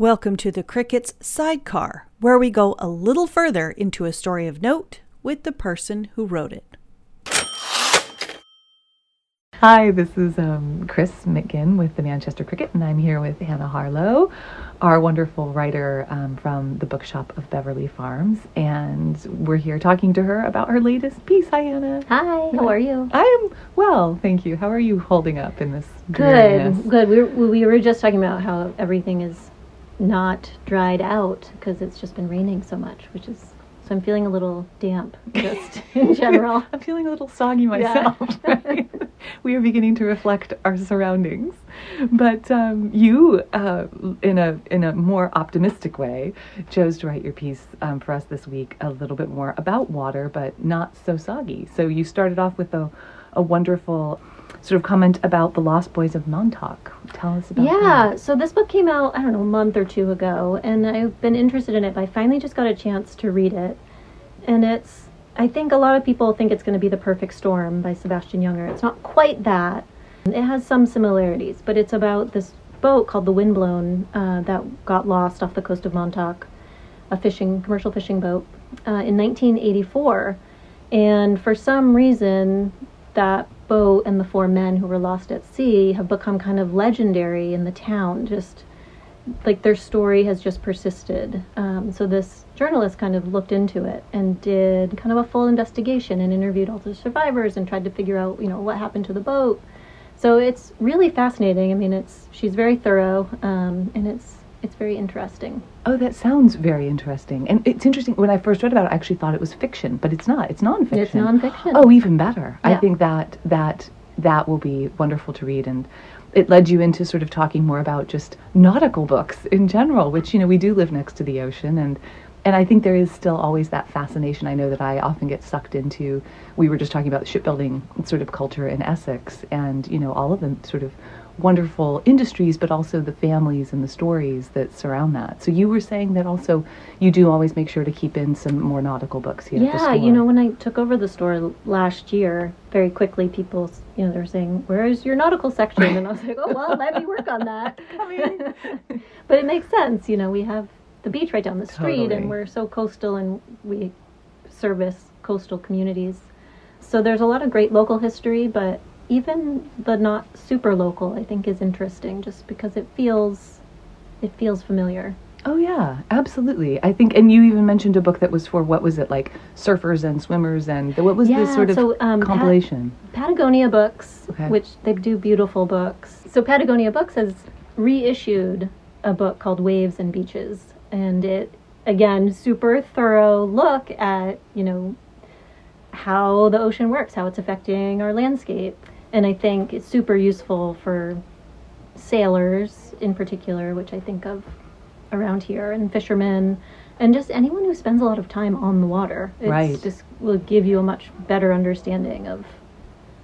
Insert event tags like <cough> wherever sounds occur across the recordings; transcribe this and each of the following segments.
Welcome to the Crickets Sidecar, where we go a little further into a story of note with the person who wrote it. Hi, this is um, Kris McGinn with the Manchester Cricket, and I'm here with Hannah Harlow, our wonderful writer um, from the Bookshop of Beverly Farms, and we're here talking to her about her latest piece. Hi, Hannah. Hi, how are you? I am well, thank you. How are you holding up in this? Good, dreariness? good. We were, we were just talking about how everything is not dried out because it's just been raining so much, which is so I'm feeling a little damp <laughs> just in <laughs> general. I'm feeling a little soggy myself. <laughs> right? we are beginning to reflect our surroundings, but um, you, uh, in a in a more optimistic way, chose to write your piece um, for us this week a little bit more about water, but not so soggy. So you started off with a a wonderful sort of comment about the Lost Boys of Montauk. Tell us about that. Yeah, that. so this book came out, I don't know, a month or two ago, and I've been interested in it, but I finally just got a chance to read it. And it's, I think a lot of people think it's going to be The Perfect Storm by Sebastian Junger. It's not quite that. It has some similarities, but it's about this boat called the Windblown uh, that got lost off the coast of Montauk, a fishing, commercial fishing boat, uh, in 1984. And for some reason, that boat and the four men who were lost at sea have become kind of legendary in the town. Just like their story has just persisted. Um, so this journalist kind of looked into it and did kind of a full investigation and interviewed all the survivors and tried to figure out, you know, what happened to the boat. So it's really fascinating. I mean, it's she's very thorough um, and it's it's very interesting. Oh, that sounds very interesting. And it's interesting. When I first read about it, I actually thought it was fiction, but it's not. It's nonfiction. It's nonfiction. Oh, even better. I think that that that will be wonderful to read and it led you into sort of talking more about just nautical books in general, which you know we do live next to the ocean and and I think there is still always that fascination. I know that I often get sucked into. We were just talking about shipbuilding sort of culture in Essex, and you know all of the sort of wonderful industries, but also the families and the stories that surround that. So you were saying that also you do always make sure to keep in some more nautical books here. Yeah, you know, when I took over the store last year, very quickly people, you know, they were saying, "Where's your nautical section?" And I was like, "Oh well, let me work on that." <laughs> <laughs> but it makes sense, you know. We have the beach right down the street, Totally. and we're so coastal, and we service coastal communities. So there's a lot of great local history, but even the not super local, I think, is interesting, just because it feels, it feels familiar. Oh yeah, absolutely. I think, and you even mentioned a book that was for what was it like surfers and swimmers and what was this sort of so, um, Pat- compilation? Patagonia Books, Okay. which they do beautiful books. So Patagonia Books has reissued a book called Waves and Beaches, and it again super thorough look at you know how the ocean works, how it's affecting our landscape, and I think it's super useful for sailors in particular, which I think of around here, and fishermen. And just anyone who spends a lot of time on the water, it's Right. just will give you a much better understanding of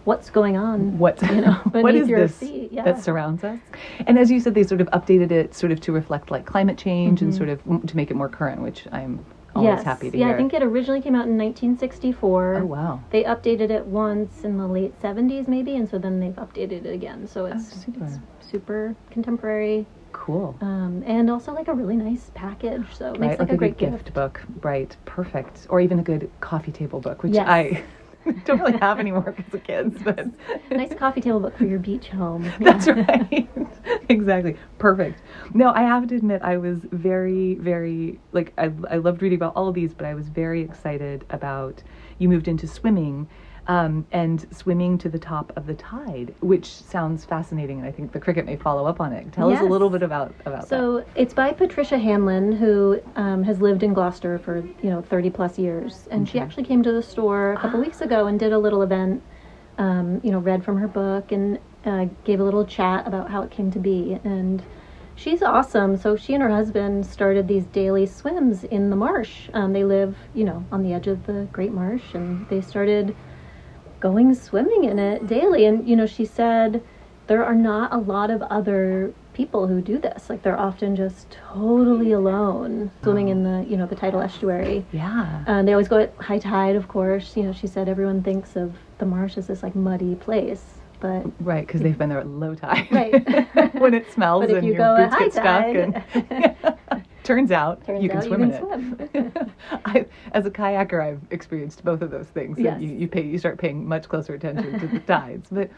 what's going on. What you know, <laughs> what is this. Yeah. that surrounds us? And as you said, they sort of updated it sort of to reflect like climate change and sort of mm, to make it more current, which I'm always yes. happy to yeah, hear. I think it originally came out in 1964. oh wow. They updated it once in the late 70s, maybe, and so then they've updated it again. So it's, Oh, super. it's super contemporary, Cool. um, and also like a really nice package. So it makes right, like, like a great good gift. book. Right, perfect. Or even a good coffee table book, which Yes. I <laughs> don't really have anymore because of kids, but nice coffee table book for your beach home. <laughs> That's right. <laughs> exactly. Perfect. No, I have to admit, I was very, very, like, I, I loved reading about all of these, but I was very excited about you moved into swimming um, and swimming to the top of the tide, which sounds fascinating, and I think the cricket may follow up on it. Tell us a little bit about, about that. So it's by Patricia Hanlon, who um, has lived in Gloucester for you know 30 plus years, and she actually came to the store a couple weeks ago and did a little event. Um, you know, read from her book and uh, gave a little chat about how it came to be, and she's awesome. So she and her husband started these daily swims in the marsh. Um, they live, you know, on the edge of the Great Marsh, and they started going swimming in it daily. And you know, she said there are not a lot of other people who do this. Like they're often just totally alone swimming in the you know the tidal estuary. yeah. Uh, they always go at high tide, of course. You know, she said everyone thinks of the marsh as this like muddy place, but Right, because they've been there at low tide. Right. <laughs> when it <laughs> smells But if and you your go at boots get high stuck. tide- And <laughs> turns out Turns you can out swim you in can it. <laughs> I, as a kayaker, I've experienced both of those things. Yes. You, you pay, you start paying much closer attention to the <laughs> tides. But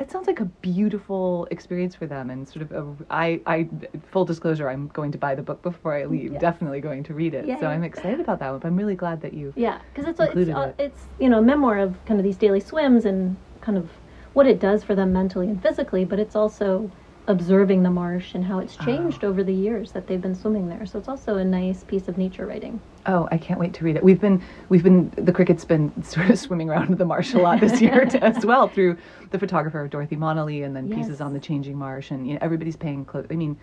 it sounds like a beautiful experience for them, and sort of a, I, I, full disclosure, I'm going to buy the book before I mm, leave. Yeah. Definitely going to read it. Yeah, so yeah. I'm excited about that one. But I'm really glad that you. Yeah, because it's it's, it. it's you know a memoir of kind of these daily swims and kind of what it does for them mentally and physically, but it's also observing the marsh and how it's ah. changed over the years that they've been swimming there. So it's also a nice piece of nature writing. Oh, I can't wait to read it. We've been, we've been, the cricket's been <laughs> sort of swimming around the marsh a lot this year <laughs> as well through the photographer Dorothy Monley and then pieces on the changing marsh. And you know, everybody's paying close. I mean,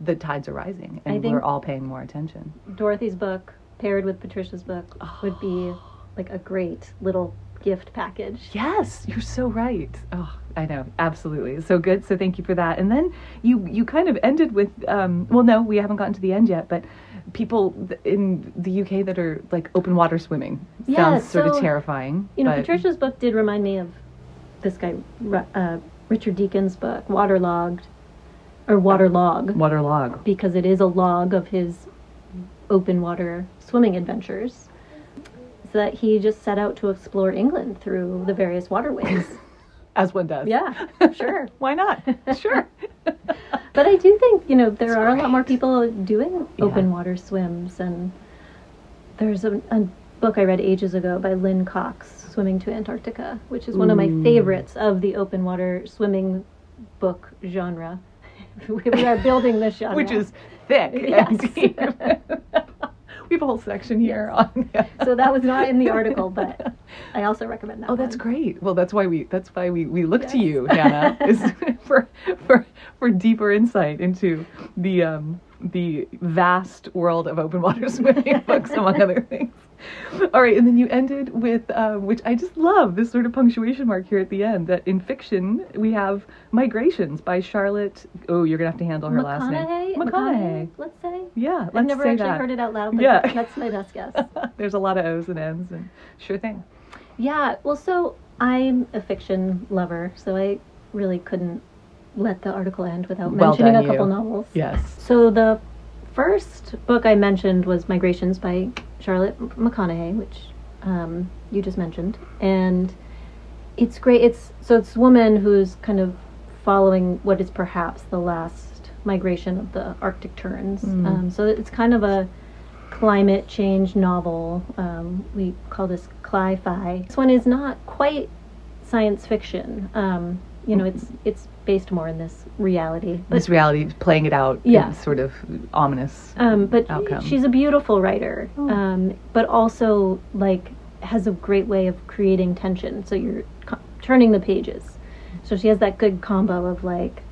the tides are rising and we're all paying more attention. Dorothy's book paired with Patricia's book would be <gasps> like a great little gift package. Yes, you're so right. Oh, I know, absolutely. So good. So thank you for that. And then you you kind of ended with um, well, no, we haven't gotten to the end yet, but people in the UK that are like open water swimming Yeah, sounds sort of terrifying. You know, but- Patricia's book did remind me of this guy, uh, Richard Deakin's book, Waterlogged, or Waterlog. waterlog. because it is a log of his open water swimming adventures. That he just set out to explore England through the various waterways. <laughs> As one does. yeah, sure. <laughs> Why not? <laughs> Sure. But I do think, you know, there are a lot more people doing Yeah. open water swims. And there's a, a book I read ages ago by Lynne Cox, Swimming to Antarctica, which is one of my favorites of the open water swimming book genre. we are building this genre. Which is thick Yes. <laughs> we have a whole section here on. <laughs> so that was not in the article, but <laughs> I also recommend that. Oh, that's one. great. Well, that's why we that's why we, we look to you, Hannah, is for for for deeper insight into the um the vast world of open water swimming books, among other things. All right, and then you ended with um, which I just love this sort of punctuation mark here at the end. That in fiction we have Migrations by Charlotte. Oh, you're gonna have to handle her last name. McConaghy? McConaghy. Let's say. Yeah, let's I've never say actually that. heard it out loud, but Yeah. that's my best guess. <laughs> There's a lot of O's and N's, and sure thing. Yeah, well, so I'm a fiction lover, so I really couldn't let the article end without Well mentioning done, a couple you. novels. Yes. So the first book I mentioned was Migrations by Charlotte McConaghy, which um, you just mentioned, and it's great. It's so it's a woman who's kind of following what is perhaps the last migration of the Arctic terns. Mm. Um, so it's kind of a climate change novel. Um, we call this cli-fi. This one is not quite science fiction. Um, you know, it's it's based more in this reality. But this reality playing it out Yeah. in sort of ominous um, but outcome. she's a beautiful writer, Oh. um, but also like has a great way of creating tension. So you're co- turning the pages. So she has that good combo of like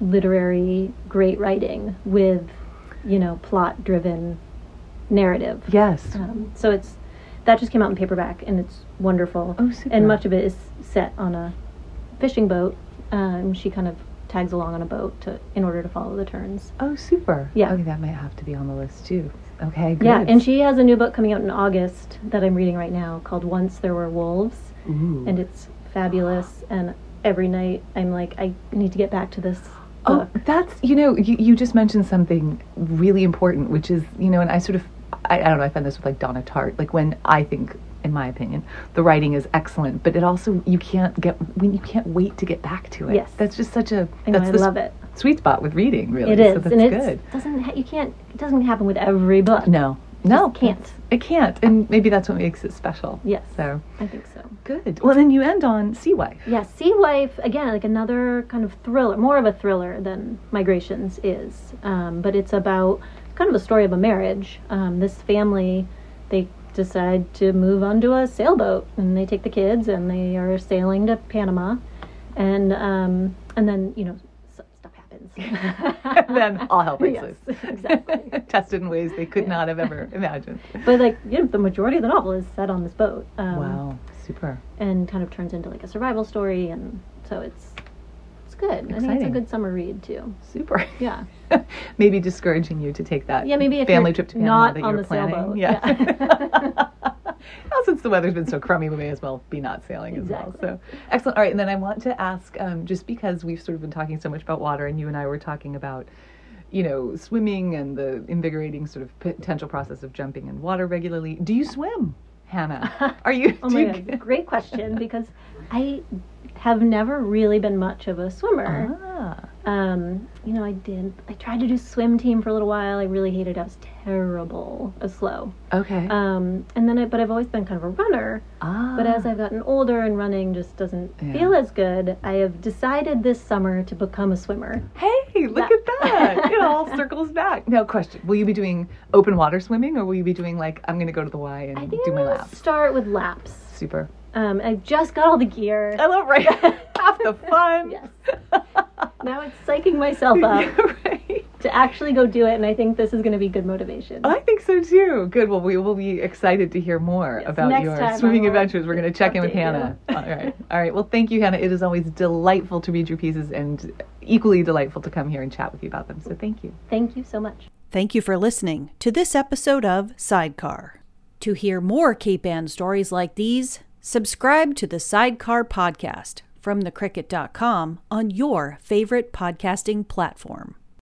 literary great writing with, you know, plot driven narrative. yes. Um, so it's that just came out in paperback and it's wonderful. Oh, super. And much of it is set on a fishing boat. Um, she kind of tags along on a boat to in order to follow the terns. oh, super. Yeah. Okay, that might have to be on the list too. Okay. Good. Yeah, and she has a new book coming out in August that I'm reading right now called Once There Were Wolves, Ooh. and it's fabulous. And every night I'm like, I need to get back to this Oh, that's you know you, you just mentioned something really important, which is you know, and I sort of I, I don't know I find this with like Donna Tartt, like when I think, in my opinion, the writing is excellent, but it also you can't get when you can't wait to get back to it. Yes. that's just such a I know, that's I the love it. sweet spot with reading. Really, It is, so that's and it good. doesn't. Ha- you can't. It doesn't happen with every book. No, no, Just can't. It can't, and maybe that's what makes it special. Yes. So I think so. good. Well, then you end on Sea Wife. Yeah, Sea Wife again, like another kind of thriller, more of a thriller than Migrations is. Um, but it's about kind of a story of a marriage. Um, this family, they decide to move onto a sailboat, and they take the kids, and they are sailing to Panama, and um, and then you know stuff happens. <laughs> and then all hell breaks <laughs> Yes, loose. exactly. <laughs> Tested in ways they could Yeah. not have ever imagined. but like you know, the majority of the novel is set on this boat. Um, wow, super. and kind of turns into like a survival story and so it's good i think it's a good summer read too Super. yeah <laughs> maybe discouraging you to take that yeah maybe family trip to Panama not that on you're the planning. sailboat Yeah. <laughs> well, since the weather's been so crummy, we may as well be not sailing as well. So excellent. All right, and then I want to ask, um, just because we've sort of been talking so much about water, and you and I were talking about, you know, swimming and the invigorating sort of potential process of jumping in water regularly. Do you swim, Hannah? <laughs> Are you? Oh my god, great question because I have never really been much of a swimmer. Ah, Um, you know, I did. I tried to do swim team for a little while. I really hated. it. I was terrible at slow. okay. Um, and then, I, but I've always been kind of a runner. ah, But as I've gotten older and running just doesn't Yeah. feel as good, I have decided this summer to become a swimmer. Hey, look Yeah. at that. <laughs> It all circles back. Now, question. Will you be doing open water swimming or will you be doing like, I'm going to go to the Y and I do I'm my laps? start with laps. Super. Um, I just got all the gear. I love right. <laughs> Half the fun. Yes. now it's psyching myself <laughs> up right. to actually go do it, and I think this is going to be good motivation. I think so too. Good. Well, we will be excited to hear more Yes, about next your swimming adventures. We're going to check in with update you. Hannah. All right. All right. Well, thank you, Hannah. It is always delightful to read your pieces and equally delightful to come here and chat with you about them. So thank you. Thank you so much. Thank you for listening to this episode of Sidecar. To hear more Cape Ann stories like these, subscribe to the Sidecar podcast from thecricket.com on your favorite podcasting platform.